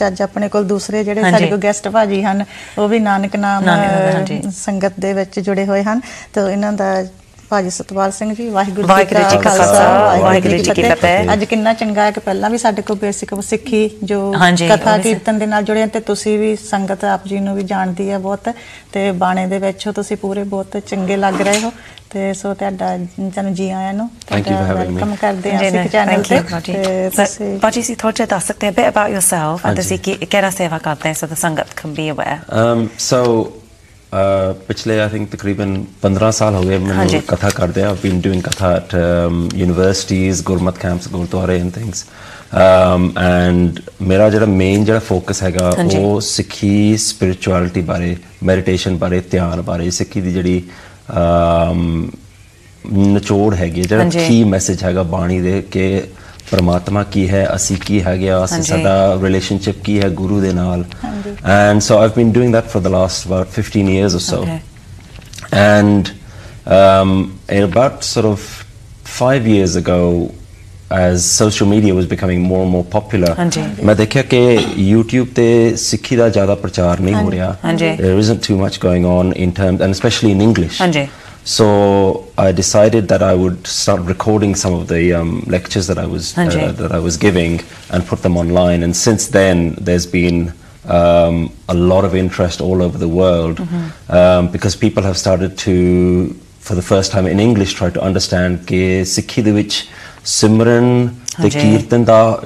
ਵਿੱਚ ਅੱਜ ਆਪਣੇ ਕੋਲ ਦੂਸਰੇ ਜਿਹੜੇ। ਸਾਡੇ ਕੋਲ ਗੈਸਟ ਭਾਜੀ ਹਨ ਉਹ ਵੀ ਨਾਨਕ ਨਾਮ। ਸੰਗਤ ਦੇ ਵਿੱਚ ਜੁੜੇ ਹੋਏ ਹਨ ਤੇ ਇਹਨਾਂ ਦਾ ਭਾਜੀ ਸਤਪਾਲ ਸਿੰਘ ਜੀ ਵਾਹਿਗੁਰੂ ਵਾਹਿਗੁਰੂ ਜੀ ਕਾ ਖਾਲਸਾ, ਵਾਹਿਗੁਰੂ ਜੀ ਕੀ ਫਤਿਹ। ਅੱਜ ਕਿੰਨਾ ਚੰਗਾ ਹੈ ਕਿ ਪਹਿਲਾਂ ਵੀ ਸਾਡੇ ਕੋਲ ਬੇਸਿਕ ਸਿੱਖੀ ਜੋ ਹਾਂਜੀ, ਕਥਾ ਉਹਦੇ ਸ- ਕੀਰਤਨ ਦੇ ਨਾਲ ਜੁੜੇ ਹਨ ਤੇ ਤੁਸੀਂ ਵੀ ਸੰਗਤ ਆਪ ਜੀ ਨੂੰ ਵੀ ਜਾਣਦੀ ਹੈ ਬਹੁਤ ਤੇ ਬਾਣੇ ਦੇ ਵਿੱਚ ਹੋ ਤੁਸੀਂ ਪੂਰੇ ਬਹੁਤ ਚੰਗੇ ਲੱਗ ਰਹੇ ਹੋ ਤੇ ਸੋ ਤੁਹਾਡਾ ਤੁਹਾਨੂੰ ਜੀ ਆਇਆਂ ਨੂੰ Thank you for having me. Welcome ਕਰਦੇ ਹਾਂ ਜੀ, ਸਿੱਖ ਚੈਨਲ thank ਤੇ you, ਬਾਜੀ। ਤੇ So, ਤੁਸੀਂ ਬਾਜੀ ਸੀ ਥੋੜਾ ਜਿਹਾ ਦੱਸ ਸਕਦੇ ਹੋ bit about yourself and ਹਾਂਜੀ। ਤੁਸੀਂ ਕੀ ਕਿਹੜਾ ਸੇਵਾ ਕਰਦੇ ਹੋ so the ਸੰਗਤ can be aware um, so uh, ਪਿਛਲੇ I think ਤਕਰੀਬਨ 15 ਸਾਲ ਹੋ ਗਏ। ਮੈਨੂੰ ਕਥਾ ਕਰਦੇ ਆ doing katha at um, universities Gurmat camps ਗੁਰਦੁਆਰੇ and things um, and ਮੇਰਾ ਜਿਹੜਾ ਮੇਨ ਜਿਹੜਾ ਫੋਕਸ ਹੈਗਾ। ਉਹ ਸਿੱਖੀ ਸਪਿਰਚੁਅਲਿਟੀ ਬਾਰੇ ਮੈਡੀਟੇਸ਼ਨ ਬਾਰੇ ਧਿਆਨ ਬਾਰੇ ਸਿੱਖੀ ਦੀ ਜਿਹੜੀ um, ਨਿਚੋੜ ਹੈਗੀ ਜਿਹੜਾ। ਕੀ ਮੈਸੇਜ ਹੈਗਾ ਬਾਣੀ ਦੇ ਕਿ ਪਰਮਾਤਮਾ ਕੀ ਹੈ ਅਸੀਂ ਕੀ ਹੈਗੇ ਆ ਅਸੀਂ ਹਾਂਜੀ। ਸਾਡਾ ਰਿਲੇਸ਼ਨਸ਼ਿਪ ਕੀ ਹੈ ਗੁਰੂ ਦੇ ਨਾਲ and so I've been doing that for the last about 15 years or so Okay. and um, in about sort of five years ago as social media was becoming more and more popular ਹਾਂਜੀ। ਮੈਂ ਦੇਖਿਆ ਕਿ YouTube ਤੇ ਸਿੱਖੀ ਦਾ ਜ਼ਿਆਦਾ ਪ੍ਰਚਾਰ ਨਹੀਂ ਹੋ ਰਿਹਾ ਹਾਂਜੀ। there isn't too much going on in terms and especially in English ਹਾਂਜੀ। So I decided that I would start recording some of the um, lectures that I was uh, that I was giving and put them online. And since then, there's been um, a lot of interest all over the world mm-hmm. um, because people have started to, for the first time in English, try to understand ke simran the kirtan da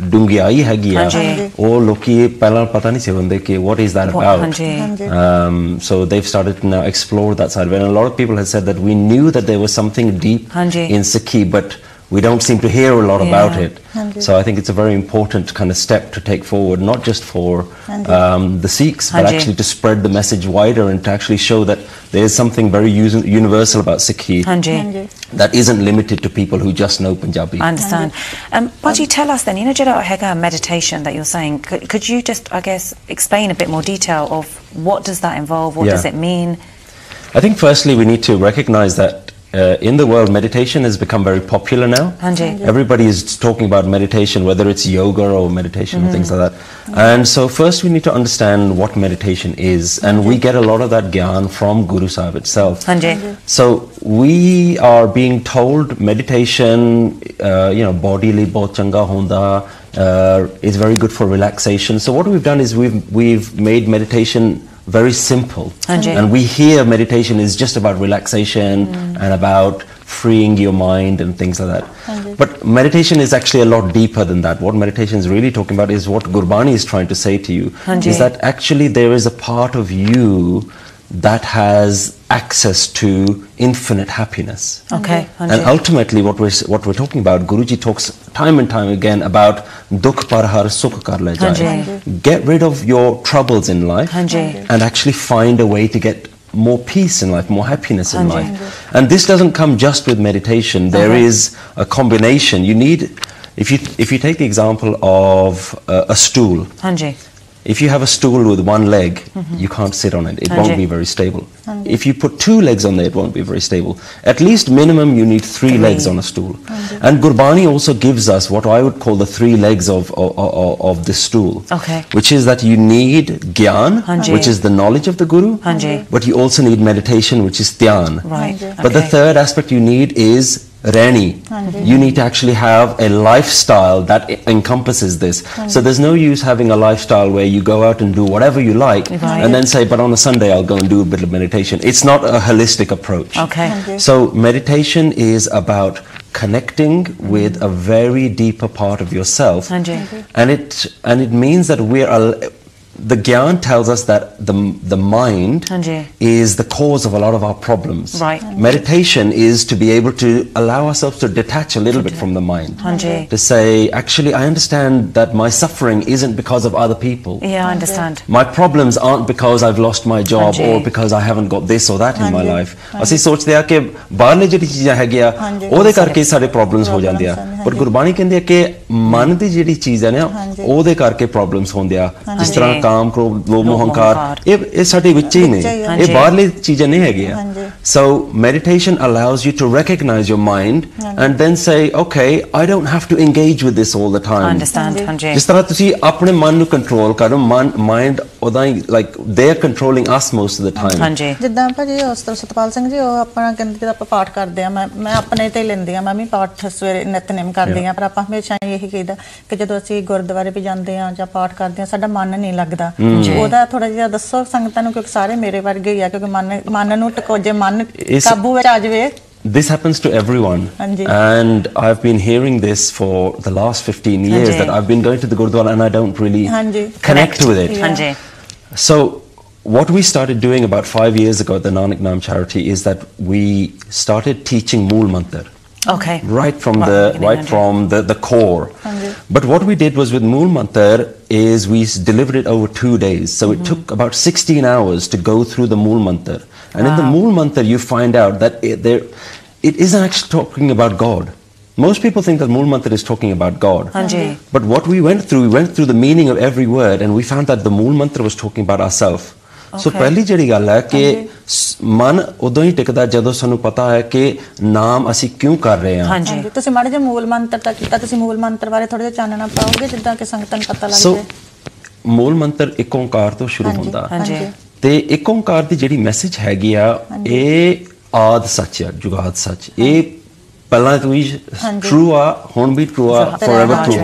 डूंगी आई हैगी ਉਹ ਲੋਕੀ ਪਹਿਲਾਂ ਪਤਾ ਨਹੀਂ ਸੀ what is that about? Um, so they've started to now explore that side of and a lot of people had said that we knew that there was something deep in Sikhi, but we don't seem to hear a lot yeah, about it. So I think it's a very important kind of step to take forward, not just for um, the Sikhs, but actually to spread the message wider and to actually show that there is something very universal about Sikhi that isn't limited to people who just know Punjabi. I understand. Um, why do you tell us then, you know, Jada Ohega meditation that you're saying, could, could, you just, I guess, explain a bit more detail of what does that involve, what yeah. does it mean? I think firstly we need to recognize that uh, in the world meditation has become very popular now. Hanji. Everybody is talking about meditation, whether it's yoga or meditation and things like that. And so first we need to understand what meditation is. And we get a lot of that gyan from Guru Sahib itself. Hanji. So we are being told meditation, uh, you know, bodily bahut changa honda uh, is very good for relaxation. So what we've done is we've we've made meditation very simple, and we hear meditation is just about relaxation and about freeing your mind and things like that. But meditation is actually a lot deeper than that. What meditation is really talking about is what Gurbani is trying to say to you is that actually there is a part of you that has access to infinite happiness. Okay. And ultimately, what we're what we're talking about, Guruji talks time and time again about dukh par har sukh kar le jaye. Get rid of your troubles in life Hanji. and actually find a way to get more peace in life, more happiness in Hanji. life. And this doesn't come just with meditation. There is a combination. You need, if you if you take the example of uh, a stool. Hanji. If you have a stool with one leg, you can't sit on it. It Hanji. won't be very stable. If you put two legs on there, it won't be very stable. At least minimum you need three, Three. legs on a stool. And Gurbani also gives us what I would call the three legs of, of, of, of this stool. Okay. Which is that you need gyan, Hanji. which is the knowledge of the Guru. Hanji. But you also need meditation, which is dhyan. Right. Hanji. But the third aspect you need is Rani. You need to actually have a lifestyle that encompasses this. So there's no use having a lifestyle where you go out and do whatever you like Right. and then say, but on a Sunday I'll go and do a bit of meditation. It's not a holistic approach. Okay. So meditation is about connecting with a very deeper part of yourself. Hanji. And it and it means that we're al- the Gyan tells us that the the mind Hanji. is the cause of a lot of our problems. Right. Meditation is to be able to allow ourselves to detach a little bit from the mind. Hanji. To say, actually, I understand that my suffering isn't because of other people. Yeah, I understand. My problems aren't because I've lost my job ਹਾਂਜੀ। or because I haven't got this or that in my ਹਾਂਜੀ, life. ਹਾਂਜੀ। ਅਸੀਂ ਸੋਚਦੇ ਆ ਕਿ ਬਾਹਰਲੇ ਜਿਹੜੀ ਚੀਜ਼ਾਂ ਹੈਗੀਆਂ ਹਾਂਜੀ। ਉਹਦੇ ਕਰਕੇ ਸਾਡੇ ਪ੍ਰੋਬਲਮਸ ਹੋ ਜਾਂਦੇ ਆ Problems ਹਨ, ਪਰ ਹਾਂਜੀ। ਗੁਰਬਾਣੀ ਕਹਿੰਦੀ ਹੈ ਕਿ ਮਨ ਦੀ ਜਿਹੜੀ ਚੀਜ਼ ਹੈ ਨਾ ਹਾਂਜੀ। ਉਹਦੇ ਕਰਕੇ ਪ੍ਰੋਬਲਮਸ ਹੁੰਦੇ ਆ ਜਿਸ ਹਾਂਜੀ। ਤਰ੍ਹਾਂ ਕਾਮ ਕ੍ਰੋਧ ਲੋਭ ਲੋਭ, ਮੋਹ ਹੰਕਾਰ ਹੰਕਾਰ। ਇਹ ਇਹ ਸਾਡੇ ਵਿੱਚ ਹੀ ਨੇ ਵਿੱਚ ਹੀ ਆ। ਇਹ ਹਾਂਜੀ। ਬਾਹਰਲੀ ਚੀਜ਼ਾਂ ਨਹੀਂ ਹੈਗੀਆਂ ਹਾਂਜੀ। so meditation allows you to recognize your mind ਹਾਂਜੀ। and then say okay i don't have to engage with this all the time I understand. ਹਾਂਜੀ। ਹਾਂਜੀ ਜਿਸ ਤਰ੍ਹਾਂ ਤੁਸੀਂ ਆਪਣੇ ਮਨ ਨੂੰ ਕੰਟਰੋਲ ਕਰੋ ਮਨ ਮਾਈਂਡ ਉਹਦਾ ਹੀ like they are controlling us most of the time ਹਾਂਜੀ। ਜਿੱਦਾਂ ਭਾਜੀ ਉਸ ਤਰ੍ਹਾਂ ਸਤਪਾਲ ਸਿੰਘ ਜੀ ਉਹ ਆਪਣਾ ਕਹਿੰਦੇ ਜਦੋਂ ਆਪਾਂ ਪਾਠ ਕਰਦੇ ਆ ਮੈਂ ਮੈਂ ਆਪਣੇ ਤੇ ਲੈਂਦੀ ਆ ਮੈਂ ਵੀ ਪਾਠ ਸਵੇਰੇ ਨਿਤਨੇਮ ਕਰਦੀ ਆ ਪਰ ਆਪਾਂ ਹਮੇਸ਼ਾ ਇਹੀ ਕਹੀਦਾ ਕਿ ਜਦੋਂ ਅਸੀਂ ਗੁਰਦੁਆਰੇ ਵੀ ਜਾਂਦੇ ਆ ਜਾਂ ਪਾਠ ਕਰਦੇ ਆ ਸਾਡਾ ਮਨ ਨਹੀਂ ਲੱਗਦਾ। ਉਹਦਾ ਥੋੜਾ ਜਿਹਾ ਦੱਸੋ ਸੰਗਤਾਂ ਨੂੰ ਕਿਉਂਕਿ ਸਾਰੇ ਮੇਰੇ ਵਰਗੇ ਹੀ ਆ ਕਿਉਂਕਿ ਮਨ ਮਨ ਨੂੰ ਟਕੋ ਜੇ ਮਨ ਕਾਬੂ ਵਿੱਚ ਆ ਜਾਵੇ This happens to everyone. And I've been hearing this for the last 15 years that I've been going to the Gurdwara and I don't really Hanji. connect with it. Yeah. So, what we started doing about five years ago at the Nanak Nam charity is that we started teaching Mool Mantar. okay Right from Right, the right from the, the core. But what we did was with Mool Mantar is we delivered it over two days. So it took about 16 hours to go through the Mool Mantar. And in the Wow. Mool Mantar you find out that it, there, it isn't actually talking about God. Most people think that Mool Mantar is talking about God. ਹਾਂਜੀ But what we went through, we went through the meaning of every word and we found that the Mool Mantra was talking about ourselves. So Okay. ਪਹਿਲੀ ਜਿਹੜੀ ਗੱਲ ਹੈ ਕਿ ਮਨ ਉਦੋਂ ਹੀ ਟਿਕਦਾ ਜਦੋਂ ਸਾਨੂੰ ਪਤਾ ਹੈ ਕਿ ਨਾਮ ਅਸੀਂ ਕਿਉਂ ਕਰ ਰਹੇ ਹਾਂ ਹਾਂਜੀ ਤੁਸੀਂ ਮਾੜੇ ਜਿਹਾ ਮੂਲ ਮੰਤਰ ਤੱਕ ਕੀਤਾ ਤੁਸੀਂ ਮੂਲ ਮੰਤਰ ਬਾਰੇ ਥੋੜਾ ਜਿਹਾ ਚਾਨਣਾ ਪਾਓਗੇ ਜਿੱਦਾਂ ਕਿ ਸੰਗਤਾਂ ਨੂੰ ਪਤਾ ਲੱਗ ਸੋ ਜਾਏ ਮੂਲ ਮੰਤਰ ਇੱਕ ਓੰਕਾਰ ਤੋਂ ਸ਼ੁਰੂ ਹੁੰਦਾ ਹਾਂਜੀ। ਤੇ ਇੱਕ ਓੰਕਾਰ ਦੀ ਜਿਹੜੀ ਮੈਸੇਜ ਹੈਗੀ ਆ ਇਹ ਆਦ ਸੱਚ ਆ ਜੁਗਾਦ ਸੱਚ। ਇਹ ਪਹਿਲਾਂ ਤੋਂ ਹੀ। ਟਰੂ ਆ ਹੁਣ ਵੀ ਟਰੂ ਆ ਫੋਰਐਵਰ ਟਰੂ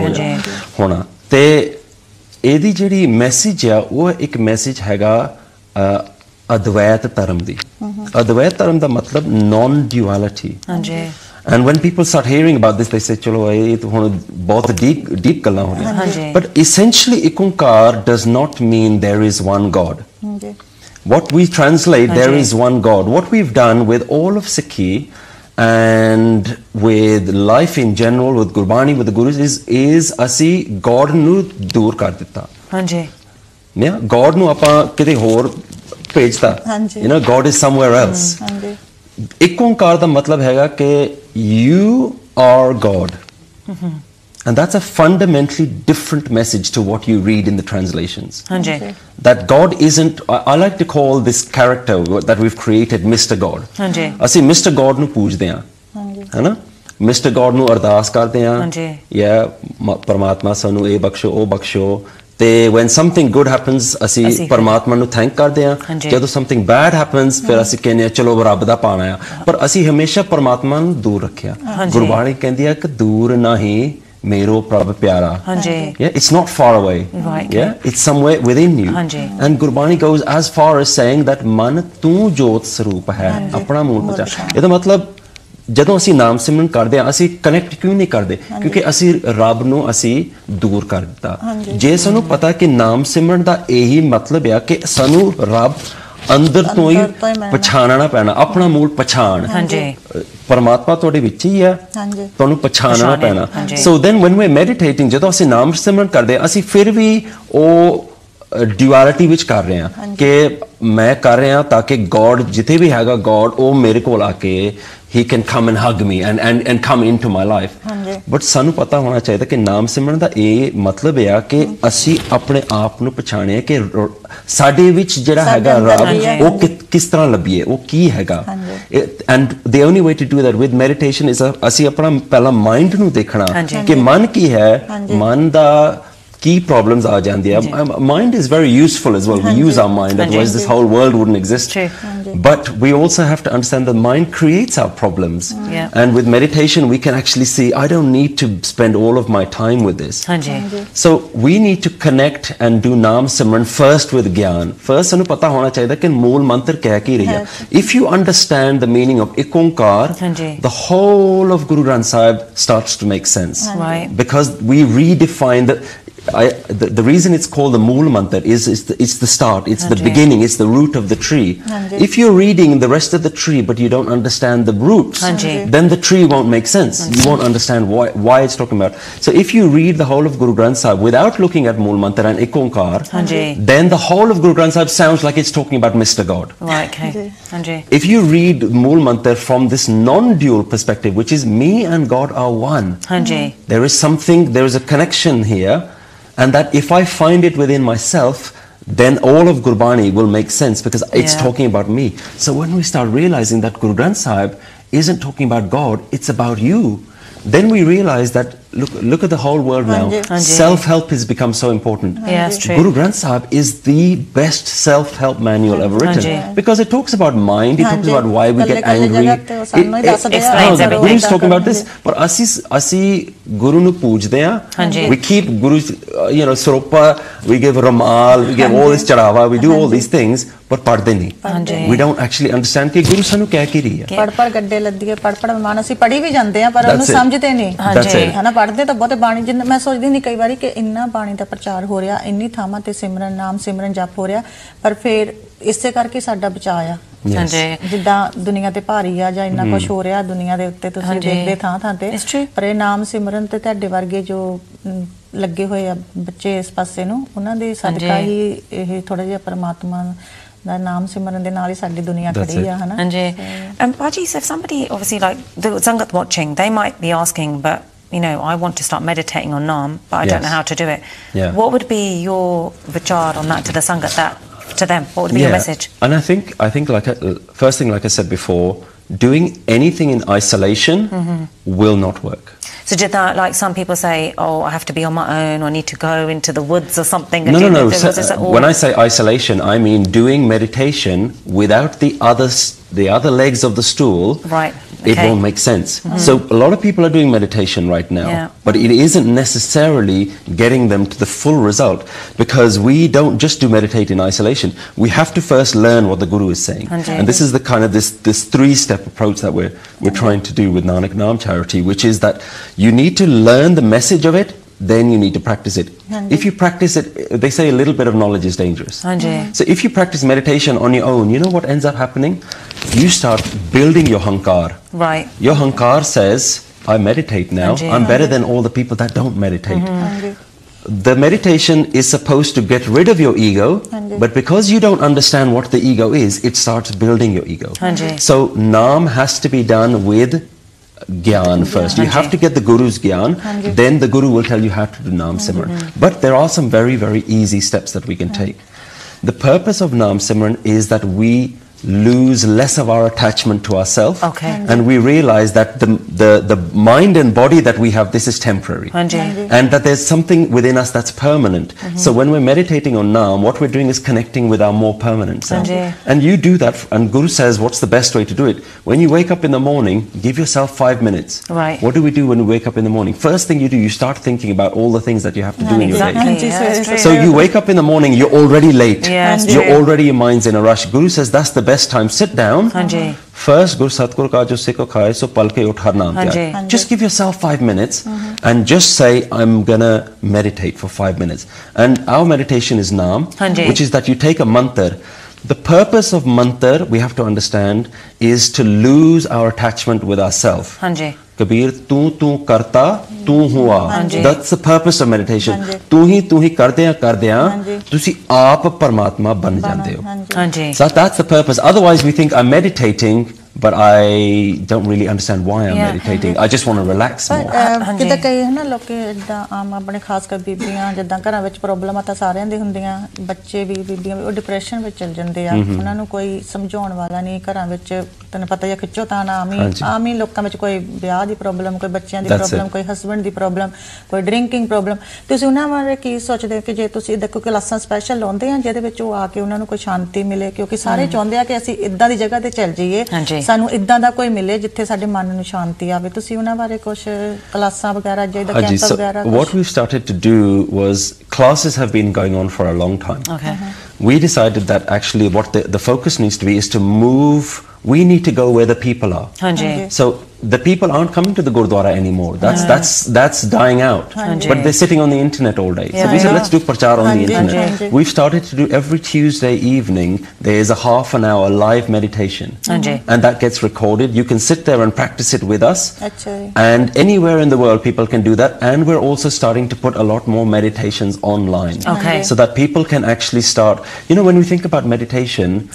ਹੋਣਾ। ਤੇ ਇਹਦੀ ਜਿਹੜੀ ਮੈਸੇਜ ਆ ਉਹ ਇੱਕ ਮੈਸੇਜ ਹੈਗਾ ਅਦਵੈਤ ਧਰਮ ਦੀ। ਅਦਵੈਤ ਧਰਮ ਦਾ ਮਤਲਬ ਨਾਨ ਡਿਊਅਲਿਟੀ ਹਾਂਜੀ। And when people start hearing about this, they say, "Chalo, ਇਹ ਤਾਂ ਹੁਣ ਬਹੁਤ deep deep ਗੱਲਾਂ ਹੋ ਰਹੀਆਂ." ਹਾਂਜੀ। But essentially, ikunkar does not mean there is one God. What we translate, there ਹਾਂਜੀ। is one God. What we've done with all of Sikhi and with life in general, with Gurbani, with the Gurus, is, is ਅਸੀਂ God ਨੂੰ ਦੂਰ ਕਰ ਦਿੱਤਾ ਹਾਂਜੀ ਨੇ God ਨੂੰ ਆਪਾਂ ਕਿਤੇ ਹੋਰ ਭੇਜਤਾ ਹਾਂਜੀ। you know God is somewhere else ਹਾਂਜੀ ਇੱਕ ਓੰਕਾਰ ਦਾ ਮਤਲਬ ਹੈਗਾ ਕਿ you are God. And that's a fundamentally different message to what you read in the translations. ਹਾਂਜੀ That God isn't, I, I like to call this character that we've created Mr. God. ਹਾਂਜੀ ਅਸੀਂ Mr. God ਨੂੰ ਪੂਜਦੇ ਹਾਂ ਹਾਂਜੀ ਹੈਨਾ Mr. God ਨੂੰ ਅਰਦਾਸ ਕਰਦੇ ਹਾਂ ਹਾਂਜੀ। ਜਾਂ ਮ- ਪਰਮਾਤਮਾ ਸਾਨੂੰ ਇਹ ਬਖਸ਼ੋ ਉਹ ਬਖਸ਼ੋ ਤੇ when something good happens ਅਸੀਂ ਅਸੀਂ- ਪਰਮਾਤਮਾ ਨੂੰ ਥੈਂਕ ਕਰਦੇ ਹਾਂ ਹਾਂਜੀ। ਜਦੋਂ something bad happens ਫਿਰ ਅਸੀਂ ਕਹਿੰਦੇ ਹਾਂ ਚਲੋ ਰੱਬ ਦਾ ਪਾਣਾ ਆ ਪਰ ਅਸੀਂ ਹਮੇਸ਼ਾ ਪਰਮਾਤਮਾ ਨੂੰ ਦੂਰ ਰੱਖਿਆ ਹਾਂਜੀ। ਗੁਰਬਾਣੀ ਕਹਿੰਦੀ ਹੈ ਕਿ ਦੂਰ ਨਹੀਂ ਮੇਰੋ ਪ੍ਰਭ ਪਿਆਰਾ ਹਾਂਜੀ Yeah, it's not far away. Right. Yeah, it's somewhere within you. ਹਾਂਜੀ। And Gurbani goes as far as saying that ਮਨ ਤੂੰ ਜੋਤ ਸਰੂਪ ਹੈ ਆਪਣਾ ਮੂਲ ਪਛਾ ਇਹਦਾ ਮਤਲਬ ਜਦੋਂ ਅਸੀਂ ਨਾਮ ਸਿਮਰਨ ਕਰਦੇ ਹਾਂ ਅਸੀਂ ਕਨੈਕਟ ਕਿਉਂ ਨਹੀਂ ਕਰਦੇ ਕਿਉਂਕਿ ਅਸੀਂ ਰੱਬ ਨੂੰ ਅਸੀਂ ਦੂਰ ਕਰ ਦਿੱਤਾ ਜੇ ਸਾਨੂੰ ਪਤਾ ਕਿ ਨਾਮ ਸਿਮਰਨ ਦਾ ਇਹੀ ਮਤਲਬ ਆ ਕਿ ਸਾਨੂੰ ਰੱਬ ਅੰਦਰ ਤੋਂ ਹੀ ਹੀ। ਪਛਾਣਨਾ ਪੈਣਾ ਆਪਣਾ ਮੂਲ ਪਛਾਣ ਹਾਂਜੀ ਪਰਮਾਤਮਾ ਤੁਹਾਡੇ ਵਿੱਚ ਹੀ ਆ। ਹਾਂਜੀ। ਤੁਹਾਨੂੰ ਪਛਾਣਨਾ ਪੈਣਾ। So then when we're meditating ਜਦੋਂ ਅਸੀਂ ਨਾਮ ਸਿਮਰਨ ਕਰਦੇ ਹਾਂ ਅਸੀਂ ਫਿਰ ਵੀ ਉਹ ਡਿਊਅਲਿਟੀ ਵਿੱਚ ਕਰ ਰਹੇ ਹਾਂ ਕਿ ਮੈਂ ਕਰ ਰਿਹਾ ਤਾਂ ਕਿ ਗੋਡ ਜਿੱਥੇ ਵੀ ਹੈਗਾ ਗੋਡ ਉਹ ਮੇਰੇ ਕੋਲ ਆ ਕੇ ਹੀ can come and hug me and and and come into my life. But ਸਾਨੂੰ ਪਤਾ ਹੋਣਾ ਚਾਹੀਦਾ ਕਿ ਨਾਮ ਸਿਮਰਨ ਦਾ ਇਹ ਮਤਲਬ ਹੈ ਕਿ ਅਸੀਂ ਆਪਣੇ ਆਪ ਨੂੰ ਪਛਾਣੀਏ ਕਿ ਸਾਡੇ ਵਿੱਚ ਜਿਹੜਾ ਹੈਗਾ ਰੱਬ। ਉਹ ਕਿਸ ਤਰ੍ਹਾਂ ਲੱਭੀਏ ਉਹ ਕੀ ਹੈਗਾ। And only way to do that with meditation is a- ਅਸੀਂ ਆਪਣਾ ਪਹਿਲਾਂ ਮਾਈਂਡ ਨੂੰ ਦੇਖਣਾ। ਕਿ ਮਨ ਕੀ ਹੈ। ਮਨ ਦਾ ਕੀ ਪ੍ਰੋਬਲਮਸ ਆ ਜਾਂਦੀਆਂ mind is very useful as well we use our mind ਹਾਂਜੀ। otherwise this whole world wouldn't exist True. but we also have to understand that mind creates our problems Yeah. and with meditation we can actually see i don't need to spend all of my time with this ਹਾਂਜੀ so we need to connect and do naam simran first with gyan first ਸਾਨੂੰ ਪਤਾ ਹੋਣਾ ਚਾਹੀਦਾ ਕਿ ਮੂਲ ਮੰਤਰ ਕਹਿ ਕੀ ਰਹੀ ਹੈ if you understand the meaning of ik onkar ਹਾਂਜੀ। the whole of guru granth sahib starts to make sense Right. because we redefine the I, the, the reason it's called the Mool Mantar is it's the, it's the start, it's the beginning, it's the root of the tree. Hanji. If you're reading the rest of the tree but you don't understand the roots, Hanji. then the tree won't make sense. You won't understand why, why it's talking about. So if you read the whole of Guru Granth Sahib without looking at Mool Mantar and Ikonkar, then the whole of Guru Granth Sahib sounds like it's talking about Mr. God. Right, okay. If you read Mool Mantar from this non-dual perspective, which is me and God are one, there is something, there is a connection here, and that if I find it within myself, then all of Gurbani will make sense because it's Yeah. talking about me. So when we start realizing that Guru Granth Sahib isn't talking about God, it's about you, then we realize that look, look at the whole world now. Hanji. Hanji. Self-help has become so important. Yeah, it's true. Guru Granth Sahib is the best self-help manual ever written Hanji. because it talks about mind, it talks Hanji. about why we Kalli get kalli angry. ਜਗ੍ਹਾ ਤੇ ਉਹ ਸਾਨੂੰ ਹੀ It- it- ਦੱਸਦੇ ਆ, Explains no, everything. Guru's talking about this, but ਅਸੀਂ ਅਸੀਂ ਗੁਰੂ ਨੂੰ ਪੂਜਦੇ ਆ ਹਾਂਜੀ। we keep Guru uh, you know saropa we give ramal we give all this charawa we do all these things but ਪੜ੍ਹਦੇ ਨਹੀਂ ਹਾਂਜੀ। we don't actually understand ਕਿ ਗੁਰੂ ਸਾਨੂੰ ਕਹਿ ਕੀ ਰਹੀ ਹੈ ਪੜ ਪੜ ਗੱਡੇ ਲੱਦੀਏ ਪੜ ਪੜ ਮਨ ਅਸੀਂ ਪੜੀ ਵੀ ਜਾਂਦੇ ਆ ਪਰ ਉਹਨੂੰ That's it. ਸਮਝਦੇ ਨਹੀਂ That's it. ਹਨਾ ਪੜਦੇ ਤਾਂ ਬਹੁਤੇ ਬਾਣੀ ਜਿੰਨਾ ਮੈਂ ਸੋਚਦੀ ਨਹੀਂ ਕਈ ਵਾਰੀ ਕਿ ਇੰਨਾ ਬਾਣੀ ਦਾ ਪ੍ਰਚਾਰ ਹੋ ਰਿਹਾ ਇੰਨੀ ਥਾਵਾਂ ਤੇ ਸਿਮਰਨ ਨਾਮ ਸਿਮਰਨ ਜਪ ਹੋ ਰਿਹਾ ਪਰ ਫਿਰ ਇਸੇ ਕਰਕੇ ਸਾਡਾ ਬਚਾਅ ਆ. ਜਿੱਦਾਂ ਦੁਨੀਆ ਤੇ ਭਾਰੀ ਆ ਜਾਂ ਇੰਨਾ ਕੁਝ ਹੋ ਰਿਹਾ ਦੁਨੀਆ ਦੇ ਉੱਤੇ ਤੁਸੀਂ ਹਾਂਜੀ। ਦੇਖਦੇ ਥਾਂ ਥਾਂ ਤੇ. ਪਰ ਇਹ ਨਾਮ ਸਿਮਰਨ ਤੇ ਤੁਹਾਡੇ ਵਰਗੇ ਜੋ ਲੱਗੇ ਹੋਏ ਆ ਬੱਚੇ ਇਸ ਪਾਸੇ ਨੂੰ ਉਹਨਾਂ ਦੇ ਸਦਕਾ ਹਾਂਜੀ। ਹੀ ਇਹ ਥੋੜਾ ਜਿਹਾ ਪਰਮਾਤਮਾ ਦਾ ਨਾਮ ਸਿਮਰਨ ਦੇ ਨਾਲ ਹੀ ਸਾਡੀ ਦੁਨੀਆ ਖੜੀ. ਆ ਹਨਾ. Um, Baji, so if somebody, obviously, like the Zangat watching, they might be asking, but you know, I want to start meditating on Nam, but I don't know how to do it. Yeah. What would be your vichar on that to the Sangat, that to them? What would be your message? And I think, I think, like I, first thing, like I said before, doing anything in isolation Mm-hmm. will not work. So did that, like some people say, oh, I have to be on my own, or I need to go into the woods or something? No, no, no. So, uh, when I say isolation, I mean doing meditation without the other, s- the other legs of the stool. Right, It won't make sense. Mm-hmm. So a lot of people are doing meditation right now, Yeah. but it isn't necessarily getting them to the full result because we don't just do meditate in isolation. We have to first learn what the Guru is saying, and this is the kind of this this three-step approach that we're we're trying to do with Nanak Nam Charity, which is that you need to learn the message of it. Then you need to practice it. Hanji. If you practice it, they say a little bit of knowledge is dangerous. Hanji. So if you practice meditation on your own, you know what ends up happening? You start building your hankar. Right. Your hankar says, I meditate now. Hanji. I'm better than all the people that don't meditate. Mm-hmm. ਹਾਂਜੀ The meditation is supposed to get rid of your ego, Hanji. but because you don't understand what the ego is, it starts building your ego. Hanji. So nam has to be done with Gyan first. You have to get the Guru's Gyan, then the Guru will tell you how to do Naam Simran. But there are some very, very easy steps that we can take. The purpose of Naam Simran is that we lose less of our attachment to ourselves. Okay. And we realize that the, the, the mind and body that we have, this is temporary. And that there's something within us that's permanent. Mm -hmm. So when we're meditating on Nam, what we're doing is connecting with our more permanent self. And you do that, and Guru says, what's the best way to do it? When you wake up in the morning, give yourself five minutes. Right. What do we do when we wake up in the morning? First thing you do, you start thinking about all the things that you have to do in exactly. your day. Yeah, so you wake up in the morning, you're already late. Yeah, you're already, your mind's in a rush. Guru says that's the best time. Sit down. First, Guru Satguru ka jo khaye so palke uthar naam Hanji. kya. Hanji. Just give yourself five minutes and just say, I'm gonna meditate for five minutes. And our meditation is naam, which is that you take a mantra. The purpose of mantra, we have to understand, is to lose our attachment with ourself. Kabir ਤੂੰ ਤੂੰ ਕਰਤਾ ਤੂੰ ਹੁਆ। That's the purpose of meditation ਤੂੰ ਹੀ ਤੂੰ ਹੀ ਕਰਦਿਆਂ ਕਰਦਿਆਂ ਤੁਸੀਂ ਆਪ ਪਰਮਾਤਮਾ ਬਣ ਜਾਂਦੇ ਹੋ। ਹਾਂਜੀ। So that's the purpose otherwise we think am meditating but I don't really understand why I'm Yeah. meditating. I just want to relax more. ਜਿੱਦਾਂ ਕਈ ਹਨਾ ਲੋਕੀ ਇਦਾਂ ਆਮ ਆਪਣੇ ਖਾਸ ਕਰ ਬੀਬੀਆਂ ਜਿੱਦਾਂ ਘਰਾਂ ਵਿੱਚ ਪ੍ਰੋਬਲਮ ਤਾਂ ਸਾਰਿਆਂ ਦੀ ਹੁੰਦੀਆਂ ਬੱਚੇ ਵੀ ਬੀਬੀਆਂ ਵੀ ਉਹ ਡਿਪਰੈਸ਼ਨ ਵਿੱਚ ਚਲ ਜਾਂਦੇ ਆ ਉਹਨਾਂ ਨੂੰ ਕੋਈ ਸਮਝਾਉਣ ਵਾਲਾ ਨਹੀਂ ਘਰਾਂ ਵਿੱਚ ਤੈਨੂੰ ਪਤਾ ਹੀ ਖਿੱਚੋ ਤਾਂ ਆਮ ਹੀ। ਆਮ ਹੀ ਲੋਕਾਂ ਵਿੱਚ ਕੋਈ ਵਿਆਹ ਦੀ ਪ੍ਰੋਬਲਮ ਕੋਈ ਬੱਚਿਆਂ ਦੀ That's ਪ੍ਰੋਬਲਮ it. ਕੋਈ ਹਸਬੰਡ ਦੀ ਪ੍ਰੋਬਲਮ ਕੋਈ ਡਰਿੰਕਿੰਗ ਪ੍ਰੋਬਲਮ ਤੁਸੀਂ ਉਹਨਾਂ ਬਾਰੇ ਕੀ ਸੋਚਦੇ ਹੋ ਕਿ ਜੇ ਤੁਸੀਂ ਕੋਈ ਕਲਾਸਾਂ ਸਪੈਸ਼ਲ ਲਾਉਂਦੇ ਆ ਜਿਹਦੇ ਵਿੱਚ ਉਹ ਆ ਕੇ ਉਹਨਾਂ ਨੂੰ ਕੋਈ ਸ਼ਾਂਤੀ ਮਿਲੇ ਕਿਉਂਕਿ ਸਾਰੇ ਚਾਹੁੰਦੇ ਆ ਕਿ ਅਸੀਂ ਇਦਾਂ ਦੀ ਜਗ੍ਹਾ ਤੇ ਚੱਲ ਜਾਈਏ। ਸਾਨੂੰ ਇਦਾਂ ਦਾ ਕੋਈ ਮਿਲੇ ਜਿੱਥੇ ਸਾਡੇ ਮਨ ਨੂੰ ਸ਼ਾਂਤੀ ਆਵੇ ਤੁਸੀਂ ਉਹਨਾਂ ਬਾਰੇ ਕੁਝ ਕਲਾਸਾਂ ਵਗੈਰਾ ਜਿਹਦਾ Haji, ਕੈਂਪ so ਵਗੈਰਾ what we've started to do was classes have been going on for a long time. Okay. We decided that actually what the, the focus needs to be is to move, we need to go where the people are. Hanji. Hanji. So the people aren't coming to the Gurdwara anymore. That's yeah. that's that's dying out. Hanji. But they're sitting on the internet all day. Yeah, so we said, let's do prachar on Hanji. the internet. Hanji. We've started to do every Tuesday evening. There is a half an hour live meditation, and that gets recorded. You can sit there and practice it with us. Actually. And anywhere in the world, people can do that. And we're also starting to put a lot more meditations online, okay. so that people can actually start. You know, when we think about meditation,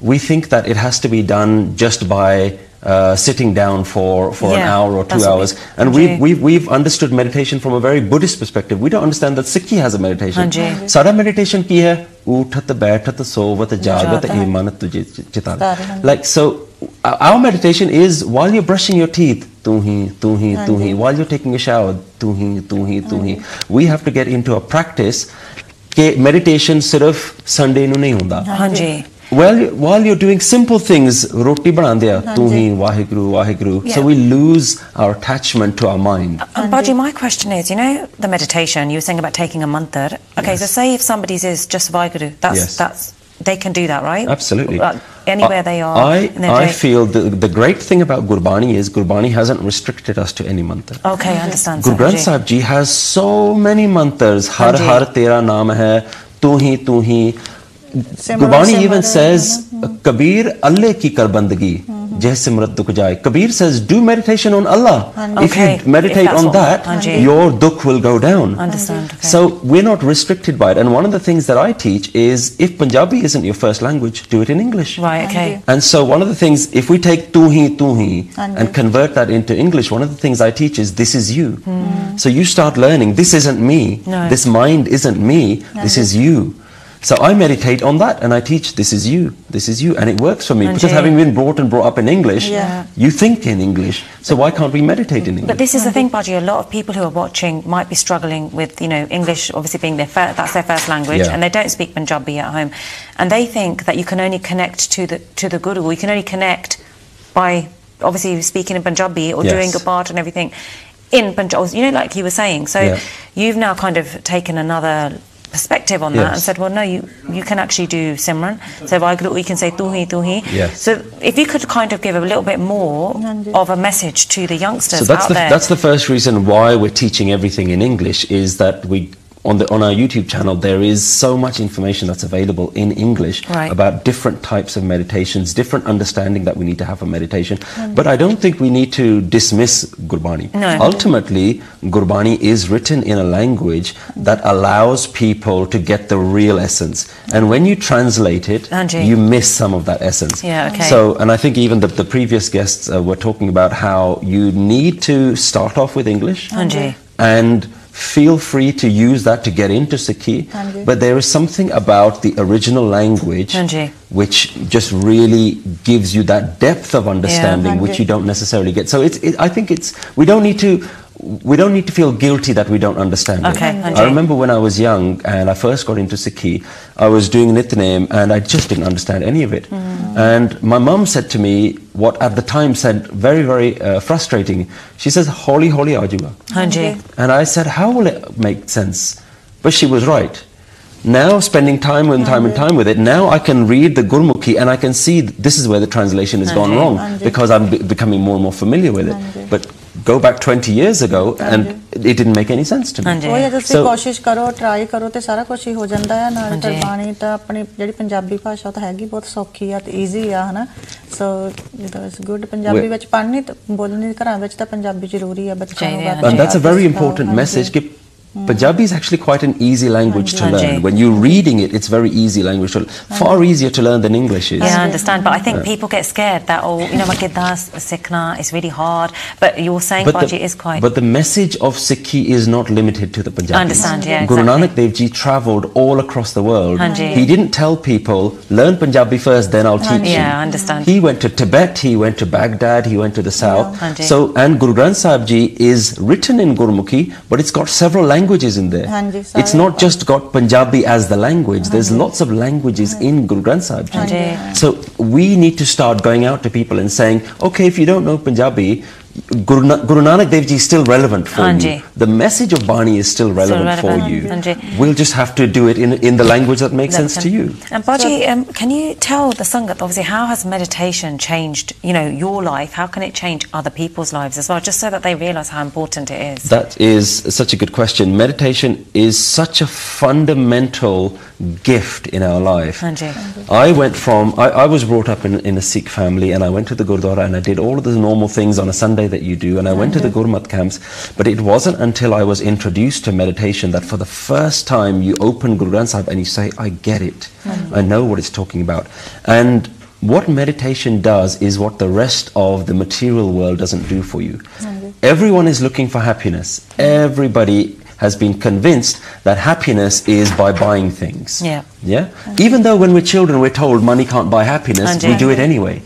we think that it has to be done just by uh, sitting down for, for yeah, an hour or two hours. And we've, we've, we've understood meditation from a very Buddhist perspective. We don't understand that Sikhi has a meditation. Sada meditation ki hai, utat, baitat, sovat, jagat, imanat, chitan. Like, so uh, our meditation is while you're brushing your teeth, tuhi, tuhi, tuhi, while you're taking a shower, tuhi, tuhi, tuhi. We have to get into a practice. Meditation meditation Sunday Sunday नहीं होंगे well, while you're doing simple things, roti banandia, tu hi, waheguru, waheguru. So we lose our attachment to our mind. Uh, and Baji, my question is, you know, the meditation you were saying about taking a mantra. Okay, so say if somebody's is just Vaheguru, that's Yes. that's they can do that, right? Absolutely. Like, anywhere they are. I, I feel the, the great thing about Gurbani is Gurbani hasn't restricted us to any mantra. Okay, I understand. Guru Granth Sahib Ji has so many mantras. Har har tera naam hai, tu hi tu hi. Simran, Gurbani even says, Kabir Allah ki kar bandagi. Jai simrat dukh jai. Kabir says, do meditation on Allah. If you meditate if on that, Hanji. your dukh will go down. Understand. Okay. So we're not restricted by it. And one of the things that I teach is if Punjabi isn't your first language, do it in English. right. Okay. And so one of the things, if we take tu hi, tu hi, Hanji. and convert that into English, one of the things I teach is this is you. So you start learning, this isn't me, No. this mind isn't me, this is you. So I meditate on that and I teach this is you, this is you, and it works for me because Hanji. having been brought and brought up in English, Yeah. you think in English. So why can't we meditate in English? But this is the thing, Baji. A lot of people who are watching might be struggling with, you know, English obviously being their fir- that's their first language, Yeah. and they don't speak Punjabi at home, and they think that you can only connect to the to the guru. You can only connect by obviously speaking in Punjabi or Yes. doing a part and everything in Punjabi. You know, like you were saying. So Yeah. you've now kind of taken another perspective on that Yes. and said, well, no, you you can actually do Simran. So Vaheguru, you can say Tuhi Tuhi. Yes. So if you could kind of give a little bit more of a message to the youngsters So that's out the there. that's the first reason why we're teaching everything in English is that we on the on our YouTube channel there is so much information that's available in English Right. about different types of meditations, different understanding that we need to have of meditation. But I don't think we need to dismiss Gurbani. No. Ultimately, Gurbani is written in a language that allows people to get the real essence. And when you translate it, Anji. you miss some of that essence. Yeah, okay. So, and I think even the, the previous guests uh, were talking about how you need to start off with English Anji. and feel free to use that to get into Sikhi. But there is something about the original language which just really gives you that depth of understanding which you don't necessarily get. So it's, it, I think it's, we don't need to, we don't need to feel guilty that we don't understand Okay, it. Anji. I remember when I was young and I first got into Sikhi, I was doing Nitnem and I just didn't understand any of it. And my mum said to me what at the time said very, very uh, frustrating. She says, Holy, holy ajuga. Hanji. And I said, how will it make sense? But she was right. Now, spending time and time and time with it, now I can read the Gurmukhi and I can see this is where the translation has gone wrong Anji. because I'm be- becoming more and more familiar with it. But go back 20 years ago and it didn't make any sense to me. Anji. ਉਹ ਜੇ ਤੁਸੀਂ So- ਕੋਸ਼ਿਸ਼ ਕਰੋ try ਕਰੋ ਤੇ ਸਾਰਾ ਕੁਝ ਹੀ ਹੋ ਜਾਂਦਾ ਹੈ ਨਾਲ ਹਾਂਜੀ। ਗੁਰਬਾਣੀ ਤਾਂ ਆਪਣੀ ਜਿਹੜੀ ਪੰਜਾਬੀ ਭਾਸ਼ਾ ਉਹ ਤਾਂ ਹੈਗੀ ਬਹੁਤ ਸੌਖੀ ਆ ਤੇ ਈਜ਼ੀ ਆ ਹਨਾ ਸੋ ਜਦੋਂ ਇਸ ਗੁੱਡ ਪੰਜਾਬੀ We- ਵਿੱਚ ਪੜ੍ਹਨੀ ਤੇ ਬੋਲਣੀ ਘਰਾਂ ਵਿੱਚ ਤਾਂ ਪੰਜਾਬੀ ਜ਼ਰੂਰੀ ਆ ਬੱਚਿਆਂ ਨੂੰ ਚਾਹੀਦੀ ਆ, ਬਾਕੀ And that's a very ਸਿਖਾਓ, important ਹਾਂਜੀ। message. Ki Punjabi is actually quite an easy language to learn. When you're reading it, it's very easy language to Far easier to learn than English is. Yeah, I understand, but I think people get scared that oh, you know, my kid does Sikhna, it's really hard. But you're saying But Baji the, is quite. but the message of Sikhi is not limited to the Punjabis. I understand, yeah, Guru exactly. Nanak Dev Ji travelled all across the world. Hanji. He didn't tell people, learn Punjabi first, then I'll teach you. Yeah, I understand. He went to Tibet, he went to Baghdad, he went to the south. Hanji. So, and Guru Granth Sahib Ji is written in Gurmukhi, but it's got several languages in there. Hanji, It's not just got Punjabi as the language. There's lots of languages in Guru Granth Sahib Ji. So we need to start going out to people and saying, okay, if you don't know Punjabi, Guru, Na- Guru Nanak Dev Ji is still relevant for Hanji. you. The message of Bani is still relevant, for relevant. you. Hanji. We'll just have to do it in, in the language that makes sense to you. And Baji, um, can you tell the Sangat, obviously, how has meditation changed, you know, your life? How can it change other people's lives as well, just so that they realise how important it is? That is such a good question. Meditation is such a fundamental gift in our life. I went from, I, I was brought up in, in a Sikh family and I went to the Gurdwara and I did all of the normal things on a Sunday that you do and I went to the Gurmat camps. But it wasn't until I was introduced to meditation that for the first time you open Guru Granth Sahib and you say, I get it. I know what it's talking about. And what meditation does is what the rest of the material world doesn't do for you. Everyone is looking for happiness. Everybody has been convinced that happiness is by buying things. Yeah. Yeah? Even though when we're children we're told money can't buy happiness, we do it anyway.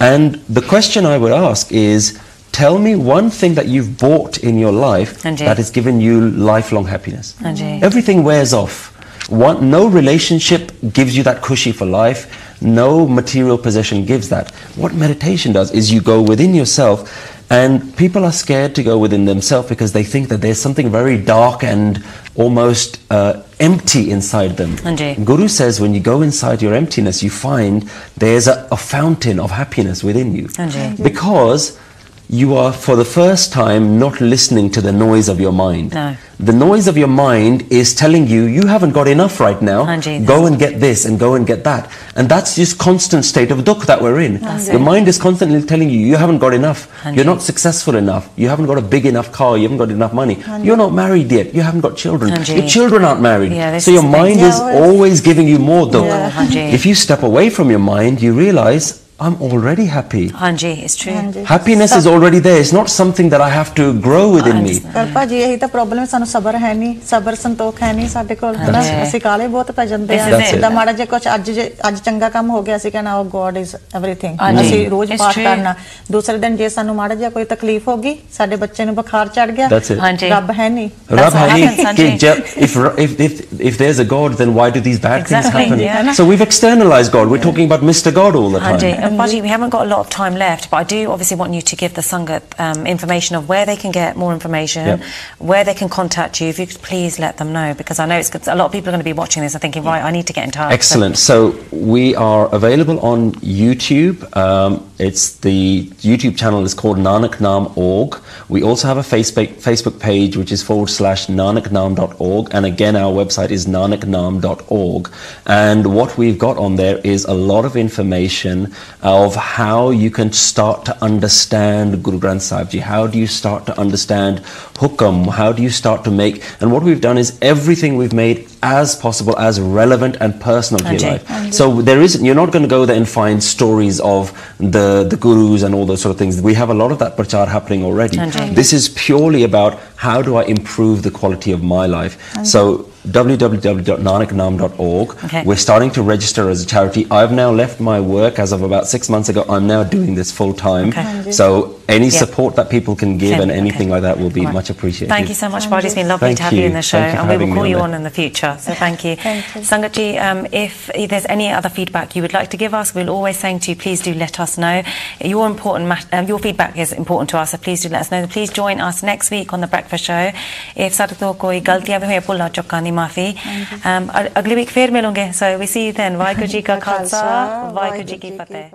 And the question I would ask is tell me one thing that you've bought in your life that has given you lifelong happiness. Everything wears off. One, no relationship gives you that cushy for life. No material possession gives that. What meditation does is you go within yourself, and people are scared to go within themselves because they think that there's something very dark and almost uh, empty inside them. Anji. Guru says when you go inside your emptiness, you find there's a, a fountain of happiness within you. Anji. Because you are for the first time not listening to the noise of your mind. No. The noise of your mind is telling you you haven't got enough right now. Go and get this and go and get that. And that's just constant state of dukkha that we're in. Your mind is constantly telling you you haven't got enough. You're not successful enough. You haven't got a big enough car. You haven't got enough money. You're not married yet. You haven't got children. Your children aren't married. Yeah, so your mind is always giving you more dukh. Yeah. If you step away from your mind, you realize I'm already happy. Hanji, it's true. ਹਾਂਜੀ Happiness is already there. It's not something that I have to grow within me. ਪਰ ਭਾਜੀ ਇਹੀ ਤਾਂ problem ਹੈ ਸਾਨੂੰ ਸਬਰ ਹੈ ਨਹੀਂ ਸਬਰ ਸੰਤੋਖ ਹੈ ਨਹੀਂ ਸਾਡੇ ਕੋਲ ਹਨਾ ਹਾਂਜੀ। ਅਸੀਂ ਕਾਲੇ ਬਹੁਤ ਪੈ ਜਾਂਦੇ ਆ This is it. ਜਿੱਦਾਂ ਮਾੜਾ ਜੇ ਕੁਝ ਅੱਜ ਜੇ ਅੱਜ ਚੰਗਾ ਕੰਮ ਹੋ ਗਿਆ ਅਸੀਂ ਕਹਿਣਾ ਉਹ ਗੋਡ ਇਜ਼ ਐਵਰੀਥਿੰਗ ਹਾਂਜੀ। ਅਸੀਂ ਰੋਜ਼ It's ਪਾਠ true. ਕਰਨਾ ਦੂਸਰੇ ਦਿਨ ਜੇ ਸਾਨੂੰ ਮਾੜਾ ਜਿਹਾ ਕੋਈ ਤਕਲੀਫ ਹੋ ਗਈ ਸਾਡੇ ਬੱਚੇ ਨੂੰ ਬੁਖਾਰ ਚੜ ਗਿਆ That's it. ਹਾਂਜੀ। ਰੱਬ ਹੈ ਨਹੀਂ That's Rab what Hani, happens, ki Sanjay. ja- if, if, if, if there's a God, then why do these bad things Exactly, happen? yeah. So we've externalized God. We're talking about Mr. God all the time. Hanji, and Baji, we haven't got a lot of time left, but I do obviously want you to give the Sangat um, information of where they can get more information, Yep. where they can contact you. If you could please let them know, because I know it's good. a lot of people are going to be watching this and thinking, right, I need to get in touch. So- Excellent. So we are available on YouTube. Um, it's the YouTube channel is called nanaknam.org. We also have a Facebook Facebook page which is forward slash nanaknam.org, and again our website is nanaknam.org. And what we've got on there is a lot of information of how you can start to understand Guru Granth Sahib Ji. How do you start to understand hukam? How do you start to make? And what we've done is everything we've made as possible, as relevant and personal to your Ajay. life. So there isn't. You're not going to go there and find stories of the the gurus and all those sort of things. We have a lot of that prachar happening already. This is purely about how do I improve the quality of my life. So www.nanaknam.org. Okay. We're starting to register as a charity. I've now left my work as of about six months ago. I'm now doing this full time. Okay. So any yeah. support that people can give and anything okay. like that will be right. much appreciated. Thank you so much, Bodhi. It's been lovely thank to have you, you in the show, and we will call you on there. in the future. So thank you. thank you. Sangatji, um, if there's any other feedback you would like to give us, we're always saying to you, please do let us know. Your important um, your feedback is important to us, so please do let us know. Please join us next week on the Breakfast Show. If sadko koi galtiyan bhi hoye, pulla chokkani. Um, agli week fair milonge. So we see you then. Vaheguru ka khalsa, Vaheguru ki fateh.